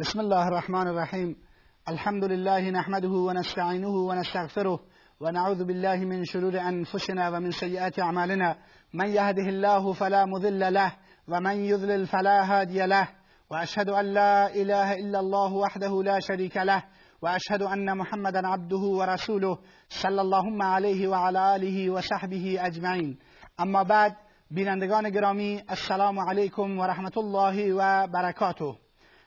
بسم الله الرحمن الرحیم الحمد لله نحمده ونستعینه ونستغفره ونعوذ بالله من شرور أنفسنا ومن سیئات أعمالنا. من يهده الله فلا مضل له ومن يضلل فلا هادي له. وأشهد أن لا إله إلا الله وحده لا شريك له. وأشهد أن محمدا عبده ورسوله صلى الله عليه وعلى آله وصحبه اجمعین أما بعد بینندگان گرامی السلام علیکم و رحمت الله و برکاته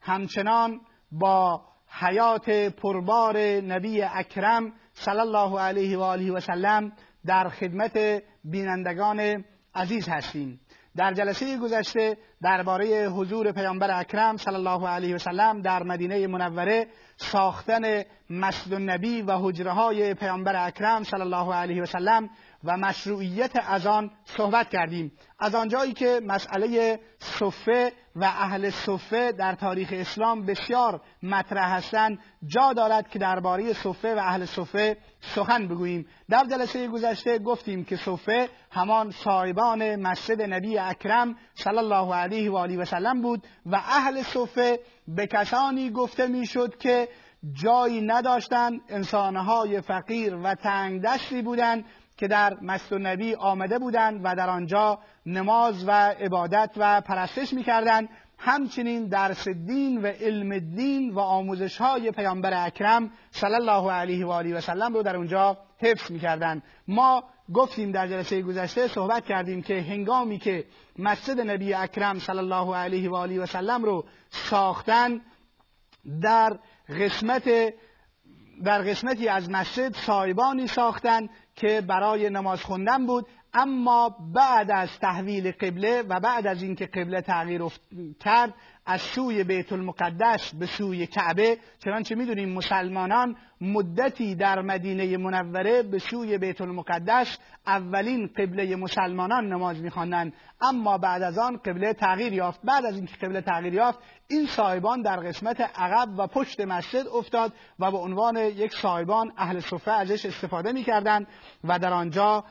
همچنان با حیات پربار نبی اکرم صلی الله علیه و آله و سلم در خدمت بینندگان عزیز هستیم. در جلسه گذشته درباره حضور پیامبر اکرم صلی الله علیه و سلم در مدینه منوره ساختن مسجد النبی و حجره های پیامبر اکرم صلی الله علیه و سلم و مشروعیت از آن صحبت کردیم. از آنجایی که مسئله صفه و اهل صفه در تاریخ اسلام بسیار مطرح هستند جا دارد که درباره صفه و اهل صفه سخن بگوییم. در جلسه گذشته گفتیم که صفه همان صاحبان مسجد نبی اکرم صلی الله علیه و آله و سلم بود و اهل صفه به کسانی گفته می‌شد که جایی نداشتند انسانهای فقیر و تنگ دستی بودند که در مسجد نبی آمده بودند و در آنجا نماز و عبادت و پرستش می‌کردند. همچنین درس دین و علم دین و آموزش های پیامبر اکرم صلی الله علیه و آله و سلم رو در اونجا حفظ می‌کردند. ما گفتیم در جلسه گذشته صحبت کردیم که هنگامی که مسجد نبی اکرم صلی الله علیه و آله و سلم رو ساختن در قسمت در قسمتی از مسجد سایبانی ساختن که برای نماز خوندن بود اما بعد از تحویل قبله و بعد از اینکه قبله تغییر کرد از سوی بیت المقدس به سوی کعبه. چنانچه می‌دونیم مسلمانان مدتی در مدینه منوره به سوی بیت المقدس اولین قبله مسلمانان نماز میخواندند اما بعد از آن قبله تغییر یافت. بعد از اینکه قبله تغییر یافت این صاحبان در قسمت عقب و پشت مسجد افتاد و به عنوان یک صاحبان اهل صفه ازش استفاده می‌کردند و در آنجا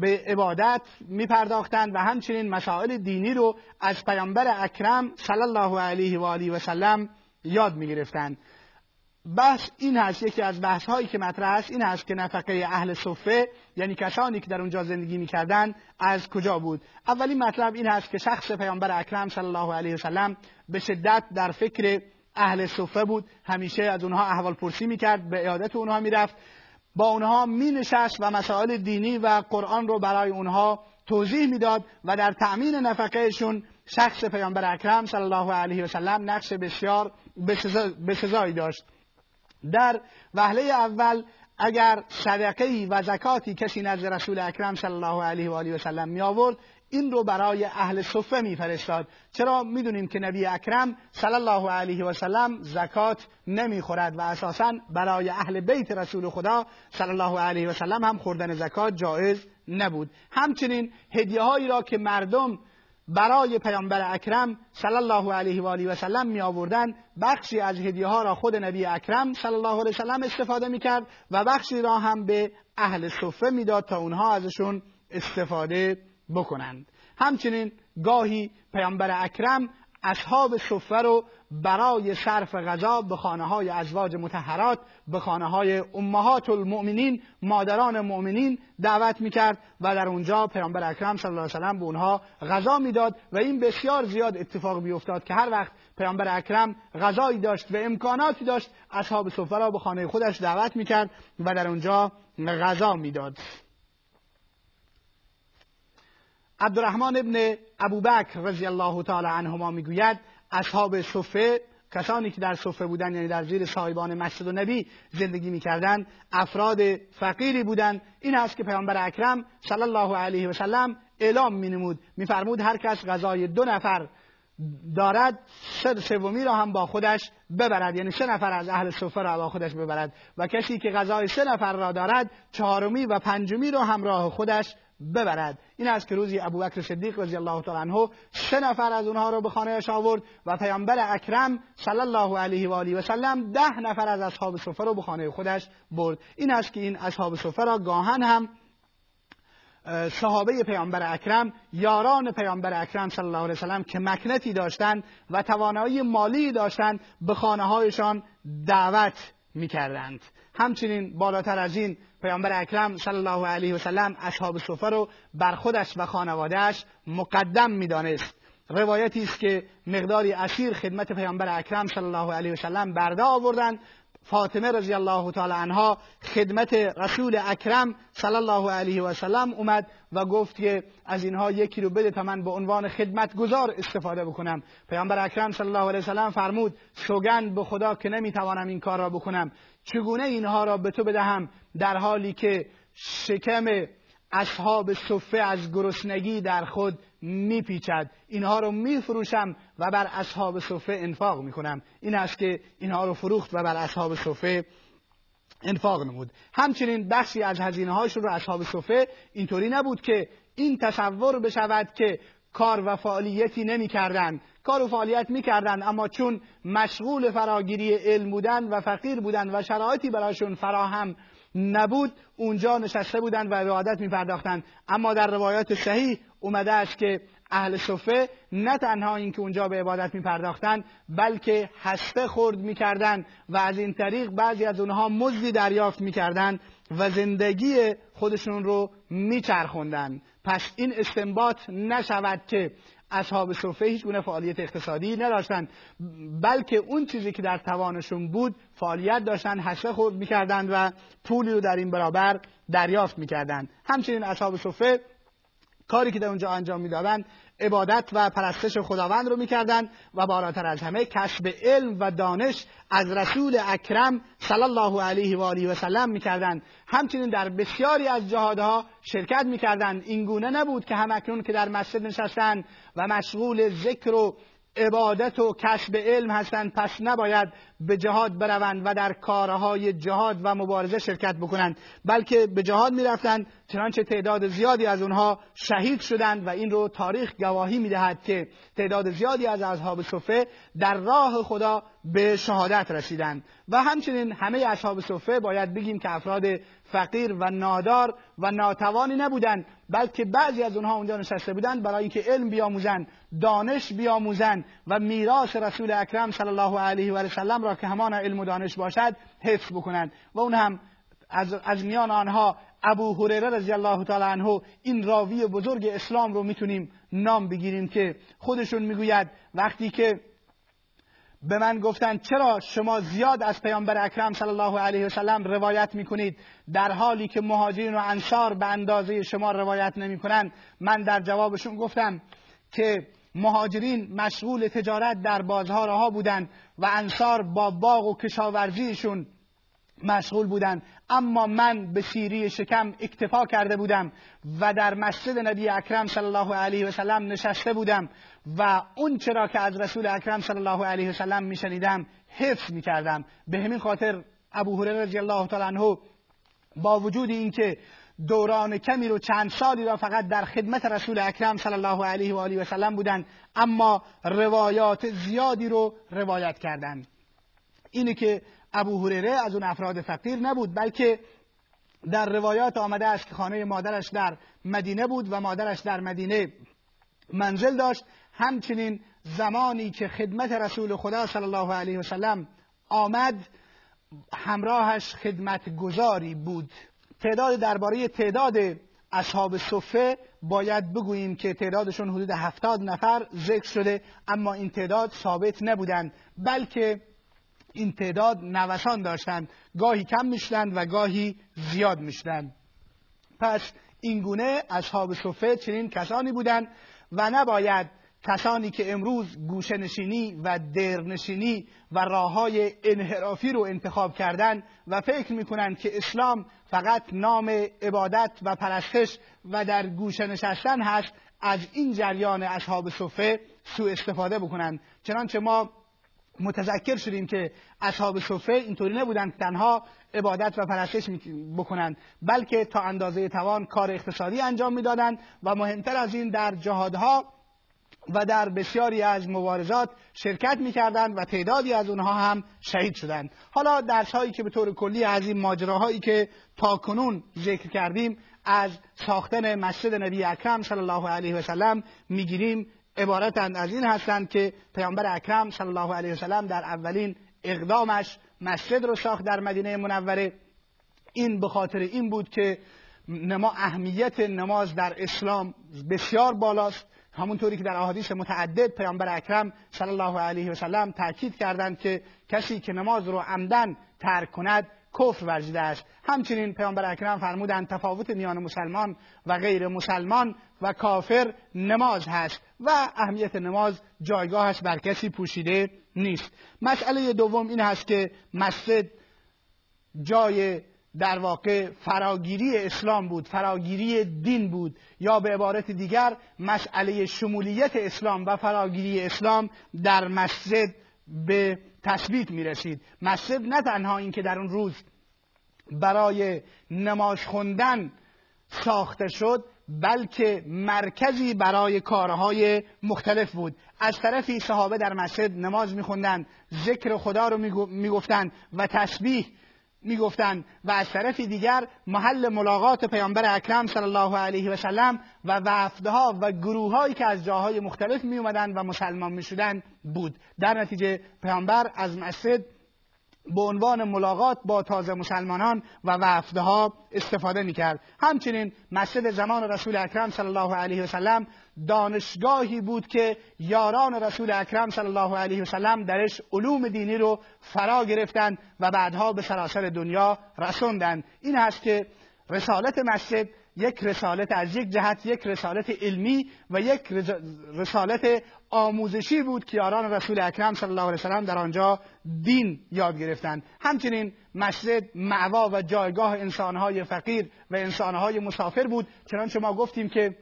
به عبادت میپرداختند و همچنین مسائل دینی رو از پیامبر اکرم صلی الله علیه و آله و سلم یاد می‌گرفتند بحث این هست یکی از بحث هایی که مطرح است این هست که نفقه اهل صفه یعنی کسانی که در اونجا زندگی می‌کردند از کجا بود اولین مطلب این هست که شخص پیامبر اکرم صلی الله علیه و سلم به شدت در فکر اهل صفه بود همیشه از اونها احوال پرسی می‌کرد به عیادت اونها می‌رفت با اونها می نشست و مسائل دینی و قرآن رو برای اونها توضیح می‌داد و در تأمین نفقهشون شخص پیامبر اکرم صلی الله علیه و سلم نقش بسیار بسزایی داشت. در وهله اول اگر صدقه و زکاتی کسی نزد رسول اکرم صلی الله علیه و آله و سلم می آورد این رو برای اهل صفه میفرستاد چرا؟ می‌دونیم که نبی اکرم صلی الله علیه و سلم زکات نمی‌خورد و اساسا برای اهل بیت رسول خدا صلی الله علیه و سلم هم خوردن زکات جایز نبود. همچنین هدیه هایی را که مردم برای پیامبر اکرم صلی الله علیه و آله و سلم می آوردن بخشی از هدیه ها را خود نبی اکرم صلی الله علیه و سلم استفاده می کرد و بخشی را هم به اهل صفه می‌داد تا اونها ازشون استفاده بکنند. همچنین گاهی پیامبر اکرم اصحاب صفه رو برای صرف غذا به خانه های ازواج متحرات به خانه های امهات المؤمنین مادران مؤمنین دعوت می‌کرد و در اونجا پیامبر اکرم صلی الله علیه وسلم به اونها غذا می‌داد و این بسیار زیاد اتفاق بیفتاد که هر وقت پیامبر اکرم غذایی داشت و امکاناتی داشت اصحاب صفه را به خانه خودش دعوت می‌کرد و در اونجا غذا می‌داد. عبدالرحمن ابن ابوبکر رضی الله تعالی عنهما می‌گوید اصحاب صفه کسانی که در صفه بودند یعنی در زیر صاحبان مسجد و نبی زندگی می‌کردند افراد فقیری بودند. این است که پیامبر اکرم صلی الله علیه و سلم اعلام مینمود. میفرمود هر کس غذای دو نفر دارد سه سومی را هم با خودش ببرد. یعنی سه نفر از اهل صفه را با خودش ببرد. و کسی که غذای سه نفر را دارد چهارمی و پنجمی را همراه خودش ببرد. این است که روزی ابوبکر صدیق رضی الله تعالی عنه سه نفر از اونها رو به خانهش آورد و پیامبر اکرم صلی الله علیه و آله و سلم ده نفر از اصحاب صفه رو به خانه خودش برد. این است که این اصحاب صفه را گاهن هم صحابه پیامبر اکرم یاران پیامبر اکرم صلی الله علیه وسلم که مکنتی داشتند و توانایی مالی داشتند به خانه هایشان دعوت می‌کردند. همچنین بالاتر از این پیامبر اکرم صلی الله علیه و سلم اصحاب صفه رو بر خودش و خانوادهش مقدم می‌دانست. روایتی است که مقداری اسیر خدمت پیامبر اکرم صلی الله علیه و سلم برده آوردند فاطمه رضی الله تعالی عنها خدمت رسول اکرم صلی الله علیه و سلم اومد و گفت که از اینها یکی رو بده تا من به عنوان خدمتگزار استفاده بکنم. پیامبر اکرم صلی الله علیه و سلم فرمود سوگند به خدا که نمی‌توانم این کار را بکنم. چگونه اینها را به تو بدهم در حالی که شکم اصحاب صفه از گرسنگی در خود میپیچد. اینها رو میفروشم و بر اصحاب صفه انفاق می‌کنم. این است که اینها رو فروخت و بر اصحاب صفه انفاق نمود. همچنین بخشی از هزینه هاشون رو اصحاب صفه اینطوری نبود که این تصور بشود که کار و فعالیتی نمی‌کردند کار و فعالیت می‌کردند اما چون مشغول فراگیری علم بودن و فقیر بودند و شرایطی برایشون فراهم نبود اونجا نشسته بودند و می پرداختند اما در روایات صحیح اومده است که اهل صفه نه تنها اینکه اونجا به عبادت می پرداختند بلکه هسته خورد می و از این طریق بعضی از اونها مزدی دریافت می و زندگی خودشون رو می پس این استنباط نشود که اصحاب صفه هیچ گونه فعالیت اقتصادی نداشتند بلکه اون چیزی که در توانشون بود فعالیت داشتن حسه خود می‌کردند و پولی رو در این برابر دریافت می‌کردند. همچنین اصحاب صفه کاری که در اونجا انجام می‌دادند عبادت و پرستش خداوند رو می‌کردند و بالاتر از همه کسب علم و دانش از رسول اکرم صلی الله علیه و آله و سلم می‌کردند همچنین در بسیاری از جهادها شرکت می‌کردند این گونه نبود که همکنون که در مسجد نشستند و مشغول ذکر و عبادت و کسب علم هستند پس نباید به جهاد بروند و در کارهای جهاد و مبارزه شرکت بکنند بلکه به جهاد می‌رفتند چنانچه تعداد زیادی از اونها شهید شدند و این رو تاریخ گواهی می‌دهد که تعداد زیادی از اصحاب صفه در راه خدا به شهادت رسیدند. و همچنین همه اصحاب صفه باید بگیم که افراد فقیر و نادار و ناتوانی نبودند بلکه بعضی از اونها اونجا نشسته بودند برای اینکه علم بیاموزند دانش بیاموزند و میراث رسول اکرم صلی الله علیه و سلم را که همان علم و دانش باشد حفظ بکنند. و اون هم از, از میان آنها ابو هریره رضی الله تعالی عنه این راوی بزرگ اسلام رو می‌تونیم نام بگیریم که خودشون می‌گوید وقتی که به من گفتند چرا شما زیاد از پیامبر اکرم صلی الله علیه و سلم روایت می‌کنید در حالی که مهاجرین و انصار به اندازه شما روایت نمی‌کنند من در جوابشون گفتم که مهاجرین مشغول تجارت در بازارها بودند و انصار با باغ و کشاورزیشون مشغول بودند اما من به سیری شکم اکتفا کرده بودم و در مسجد نبی اکرم صلی الله علیه و سلم نشسته بودم و اون چرا که از رسول اکرم صلی الله علیه و سلم میشنیدم حفظ می‌کردم. به همین خاطر ابو هریره رضی الله تعالی عنه با وجود اینکه دوران کمی رو چند سالی را فقط در خدمت رسول اکرم صلی الله علیه و آله و سلم بودند اما روایات زیادی رو روایت کردند. اینه که ابو هریره از اون افراد فقیر نبود بلکه در روایات آمده است که خانه مادرش در مدینه بود و مادرش در مدینه منزل داشت. همچنین زمانی که خدمت رسول خدا صلی الله علیه و سلم آمد همراهش خدمت گذاری بود. تعداد درباره تعداد اصحاب صفه باید بگوییم که تعدادشون حدود هفتاد نفر ذکر شده اما این تعداد ثابت نبودند بلکه این تعداد نوسان داشتند گاهی کم می‌شدند و گاهی زیاد می‌شدند پس این گونه اصحاب صفه چنین کسانی بودند و نباید کسانی که امروز گوشه نشینی و درنشینی و راه های انحرافی رو انتخاب کردن و فکر می‌کنند که اسلام فقط نام عبادت و پرستش و در گوشه نشستن هست از این جریان اصحاب صفه سوء استفاده بکنند چنانچه ما متذکر شدیم که اصحاب صفه اینطوری نبودند تنها عبادت و پرستش بکنند بلکه تا اندازه توان کار اقتصادی انجام می‌دادند و مهمتر از این در جهادها و در بسیاری از مبارزات شرکت می‌کردند و تعدادی از اونها هم شهید شدند. حالا درس هایی که به طور کلی از این ماجراهایی که تا کنون ذکر کردیم از ساختن مسجد نبی اکرم صلی الله علیه و سلم می‌گیریم. عبارتند از این هستند که پیامبر اکرم صلی الله علیه و سلم در اولین اقدامش مسجد رو ساخت در مدینه منوره. این به خاطر این بود که نما اهمیت نماز در اسلام بسیار بالاست. همونطوری که در احادیث متعدد پیامبر اکرم صلی الله علیه و سلم تاکید کردند که کسی که نماز رو عمدن ترک کند کفر ورزیده است همچنین پیامبر اکرم فرمودند تفاوت میان مسلمان و غیر مسلمان و کافر نماز هست و اهمیت نماز جایگاهش بر کسی پوشیده نیست. مسئله دوم این هست که مسجد جای در واقع فراگیری اسلام بود فراگیری دین بود یا به عبارت دیگر مسئله شمولیت اسلام و فراگیری اسلام در مسجد به تثبیت می رسید مسجد نه تنها اینکه در اون روز برای نماز خوندن ساخته شد بلکه مرکزی برای کارهای مختلف بود. از طرفی صحابه در مسجد نماز میخوندند ذکر خدا رو می‌گفتند و تسبیح می‌گفتند و از طرف دیگر محل ملاقات پیامبر اکرم صلی الله علیه و سلم و وفدها و گروههایی که از جاهای مختلف می اومدن و مسلمان می شدن بود. در نتیجه پیامبر از مسجد به عنوان ملاقات با تازه مسلمانان و وفدها استفاده می‌کرد. همچنین مسجد زمان رسول اکرم صلی الله علیه و سلم دانشگاهی بود که یاران رسول اکرم صلی الله علیه و سلم درش علوم دینی رو فرا گرفتند و بعدها به سراسر دنیا رسوندند این هست که رسالت مسجد یک رسالت از یک جهت یک رسالت علمی و یک رسالت آموزشی بود که یاران رسول اکرم صلی الله علیه وسلم در آنجا دین یاد گرفتند. همچنین مسجد معوا و جایگاه انسانهای فقیر و انسانهای مسافر بود. چنانچه ما گفتیم که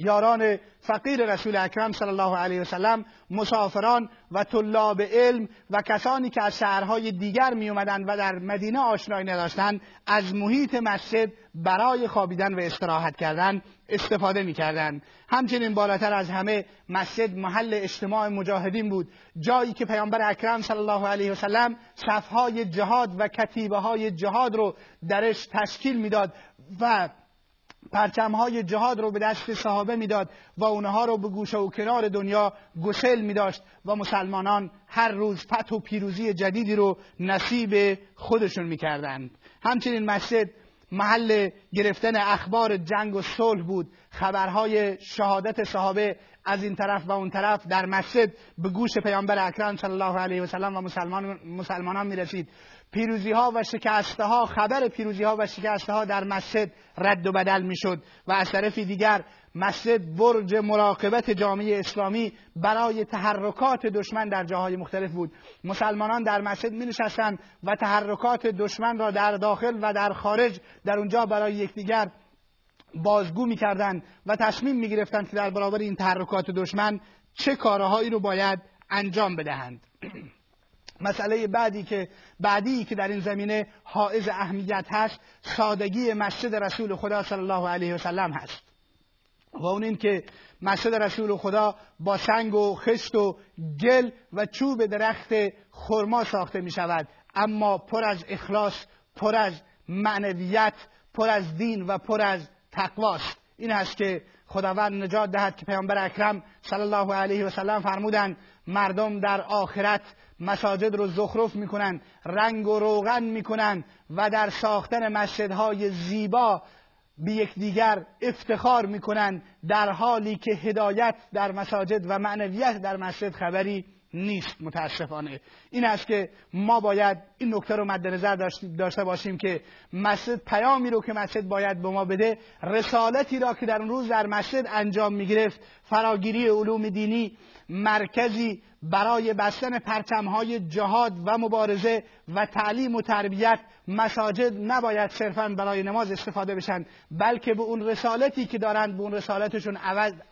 یاران فقیر رسول اکرم صلی الله علیه وسلم مسافران و طلاب علم و کسانی که از شهرهای دیگر می اومدن و در مدینه آشنایی نداشتند از محیط مسجد برای خوابیدن و استراحت کردن استفاده می‌کردند. همچنین بالاتر از همه مسجد محل اجتماع مجاهدین بود جایی که پیامبر اکرم صلی الله علیه وسلم صفهای جهاد و کتیبه های جهاد رو درش تشکیل می‌داد و های جهاد رو به دست صحابه می‌داد و اونها رو به گوشه و کنار دنیا گسل می داشت و مسلمانان هر روز فتح و پیروزی جدیدی رو نصیب خودشون می‌کردند. همچنین مسجد محل گرفتن اخبار جنگ و صلح بود. خبرهای شهادت صحابه از این طرف و اون طرف در مسجد به گوش پیامبر اکرم صلی الله علیه و سلم و مسلمان مسلمانان می رسید پیروزی ها و شکسته ها خبر پیروزی ها و شکسته ها در مسجد رد و بدل می شد و از طرف دیگر مسجد برج مراقبت جامعه اسلامی برای تحرکات دشمن در جاهای مختلف بود. مسلمانان در مسجد می نشستند و تحرکات دشمن را در داخل و در خارج در اونجا برای یکدیگر بازگو می‌کردند و تصمیم می‌گرفتند که در برابر این تحرکات دشمن چه کارهایی رو باید انجام بدهند. مسئله بعدی که بعدی که در این زمینه حائز اهمیت هست سادگی مسجد رسول خدا صلی الله علیه و سلم هست. و اون این که مسجد رسول خدا با سنگ و خشت و گل و چوب درخت خرما ساخته می شود. اما پر از اخلاص پر از معنویت پر از دین و پر از تقواست. این است که خداوند نجات دهد که پیامبر اکرم صلی الله علیه و سلم فرمودند مردم در آخرت مساجد رو زخرف می‌کنن رنگ و روغن می‌کنن و در ساختن مسجدهای زیبا به یکدیگر افتخار می‌کنن در حالی که هدایت در مساجد و معنویت در مسجد خبری نیست متاسفانه. این است که ما باید این نکته رو مد نظر داشته باشیم که مسجد پیامی رو که مسجد باید به ما بده رسالتی را که در اون روز در مسجد انجام می‌گرفت فراگیری علوم دینی مرکزی برای بستن پرچمهای جهاد و مبارزه و تعلیم و تربیت مساجد نباید صرفا برای نماز استفاده بشن بلکه به اون رسالتی که دارند به اون رسالتشون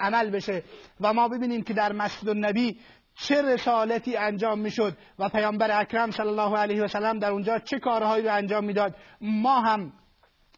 عمل بشه. و ما ببینیم که در مسجد النبی چه رسالتی انجام می‌شد و پیامبر اکرم صلی الله علیه و سلم در اونجا چه کارهایی رو انجام می‌داد؟ ما هم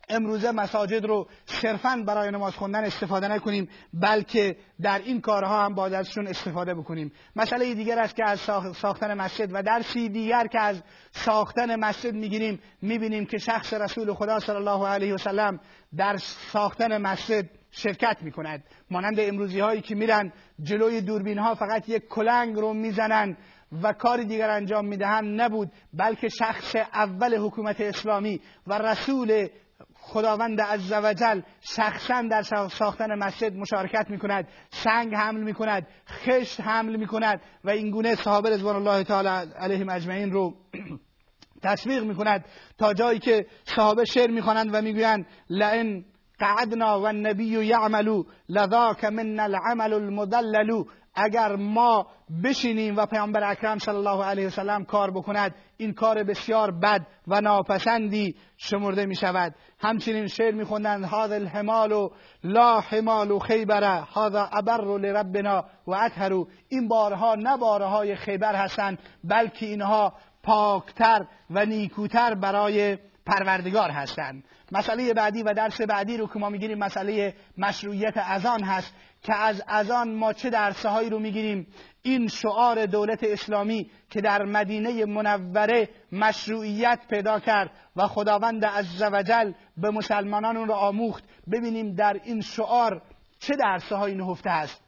امروزه مساجد رو صرفا برای نماز خوندن استفاده نکنیم بلکه در این کارها هم باید ازشون استفاده بکنیم. مسئله دیگر است که از ساختن مسجد و درسی دیگر که از ساختن مسجد می‌گیریم می‌بینیم که شخص رسول خدا صلی الله علیه وسلم در ساختن مسجد شرکت می‌کند. مانند امروزی هایی که میرن جلوی دوربین ها فقط یک کلنگ رو می‌زنن و کاری دیگر انجام می‌دهند نبود بلکه شخص اول حکومت اسلامی و رسول خداوند عزوجل شخصا در ساختن مسجد مشارکت می کند سنگ حمل می کند خشت حمل می کند و این گونه صحابه رضوان الله تعالی علیهم اجمعین رو تشویق می کند تا جایی که صحابه شعر می خوانند و می‌گویند لئن قعدنا و النبی یعملو لذاک من العمل المدلل. اگر ما بشینیم و پیامبر اکرم صلی الله علیه وسلم کار بکند این کار بسیار بد و ناپسندی شمرده می شود همچنین شعر می خوندند هذا الحمال لا حمال خیبره هذا ابر لربنا و اطهرو این بارها نه بارهای خیبر هستند بلکه اینها پاکتر و نیکوتر برای پروردگار هستند. مسئله بعدی و درس بعدی رو که ما می‌گیریم مسئله مشروعیت اذان هست که از اذان ما چه درسه هایی رو می‌گیریم؟ این شعار دولت اسلامی که در مدینه منوره مشروعیت پیدا کرد و خداوند عزوجل به مسلمانان اون رو آموخت. ببینیم در این شعار چه درسه هایی نهفته است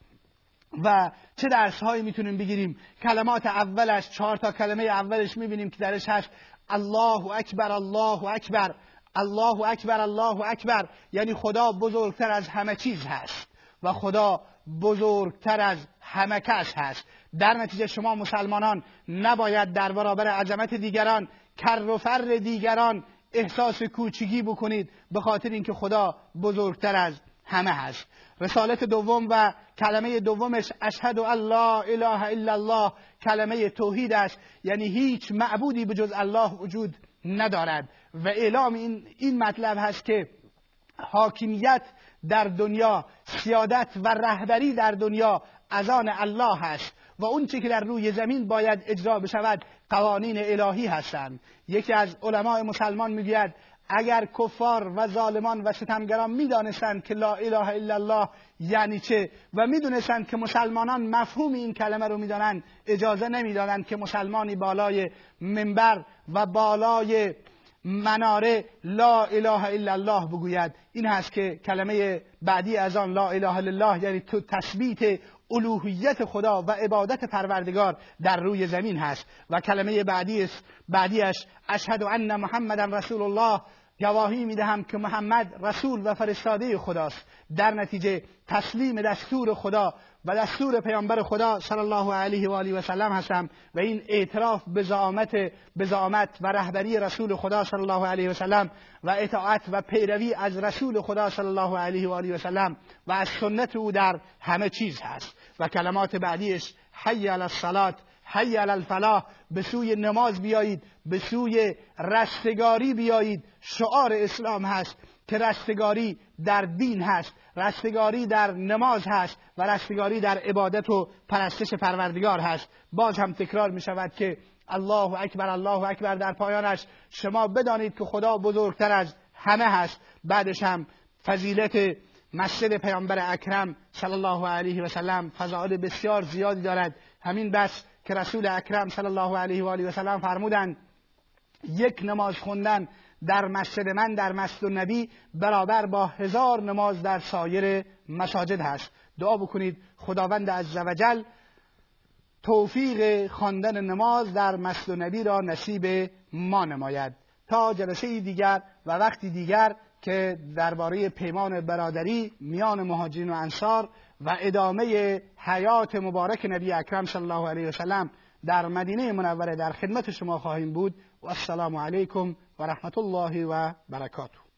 و چه درس هایی می‌تونیم بگیریم. کلمات اولش چهار تا کلمه اولش می‌بینیم که درش هست. الله اکبر الله اکبر الله اکبر الله اکبر یعنی خدا بزرگتر از همه چیز هست و خدا بزرگتر از همه کس هست در نتیجه شما مسلمانان نباید در برابر عظمت دیگران کر و فر دیگران احساس کوچگی بکنید به خاطر اینکه خدا بزرگتر از همه هست رسالت دوم و کلمه دومش اشهد الله اله الا الله. کلمه توحید است یعنی هیچ معبودی به جز الله وجود ندارد. و اعلام این, این مطلب هست که حاکمیت در دنیا سیادت و رهبری در دنیا از آن الله هست و اون چی که در روی زمین باید اجرا بشود قوانین الهی هستند. یکی از علمای مسلمان می‌گوید اگر کفار و ظالمان و ستمگران می‌دانستند که لا اله الا الله یعنی چه و می‌دونستند که مسلمانان مفهوم این کلمه رو می‌دانند اجازه نمی‌دادند که مسلمانی بالای منبر و بالای مناره لا اله الا الله بگوید. این هست که کلمه بعدی از آن لا اله الا الله یعنی تو تثبیت الوهیت خدا و عبادت پروردگار در روی زمین هست. و کلمه بعدی بعدیش اشهد ان محمد رسول الله گواهی می‌دهم که محمد رسول و فرستاده خداست. در نتیجه تسلیم دستور خدا و دستور پیامبر خدا صلی الله علیه و آله و سلم هستم و این اعتراف به زعامت به زعامت و رهبری رسول خدا صلی الله علیه و سلم و اطاعت و پیروی از رسول خدا صلی الله علیه و آله و سلم و از سنت او در همه چیز هست. و کلمات بعدیش حی علی الصلاه حی علی الفلاح به سوی نماز بیایید به سوی رستگاری بیایید. شعار اسلام هست که رستگاری در دین هست رستگاری در نماز هست و رستگاری در عبادت و پرستش پروردگار هست. باز هم تکرار می شود که الله اکبر الله اکبر در پایانش. شما بدانید که خدا بزرگتر از همه هست. بعدش هم فضیلت مسجد پیامبر اکرم صلی الله علیه و سلم فضائل بسیار زیادی دارد. همین بس که رسول اکرم صلی الله علیه و آله و سلم فرمودند یک نماز خوندن در مسجد من در مسجد نبی برابر با هزار نماز در سایر مساجد هست. دعا بکنید. خداوند عزوجل توفیق خواندن نماز در مسجد نبی را نصیب ما نماید. تا جلسه دیگر و وقتی دیگر که درباره پیمان برادری میان مهاجرین و انصار و ادامه حیات مبارک نبی اکرم صلی الله علیه و سلم در مدینه منوره در خدمت شما خواهیم بود. و السلام علیکم و رحمت الله و برکاته.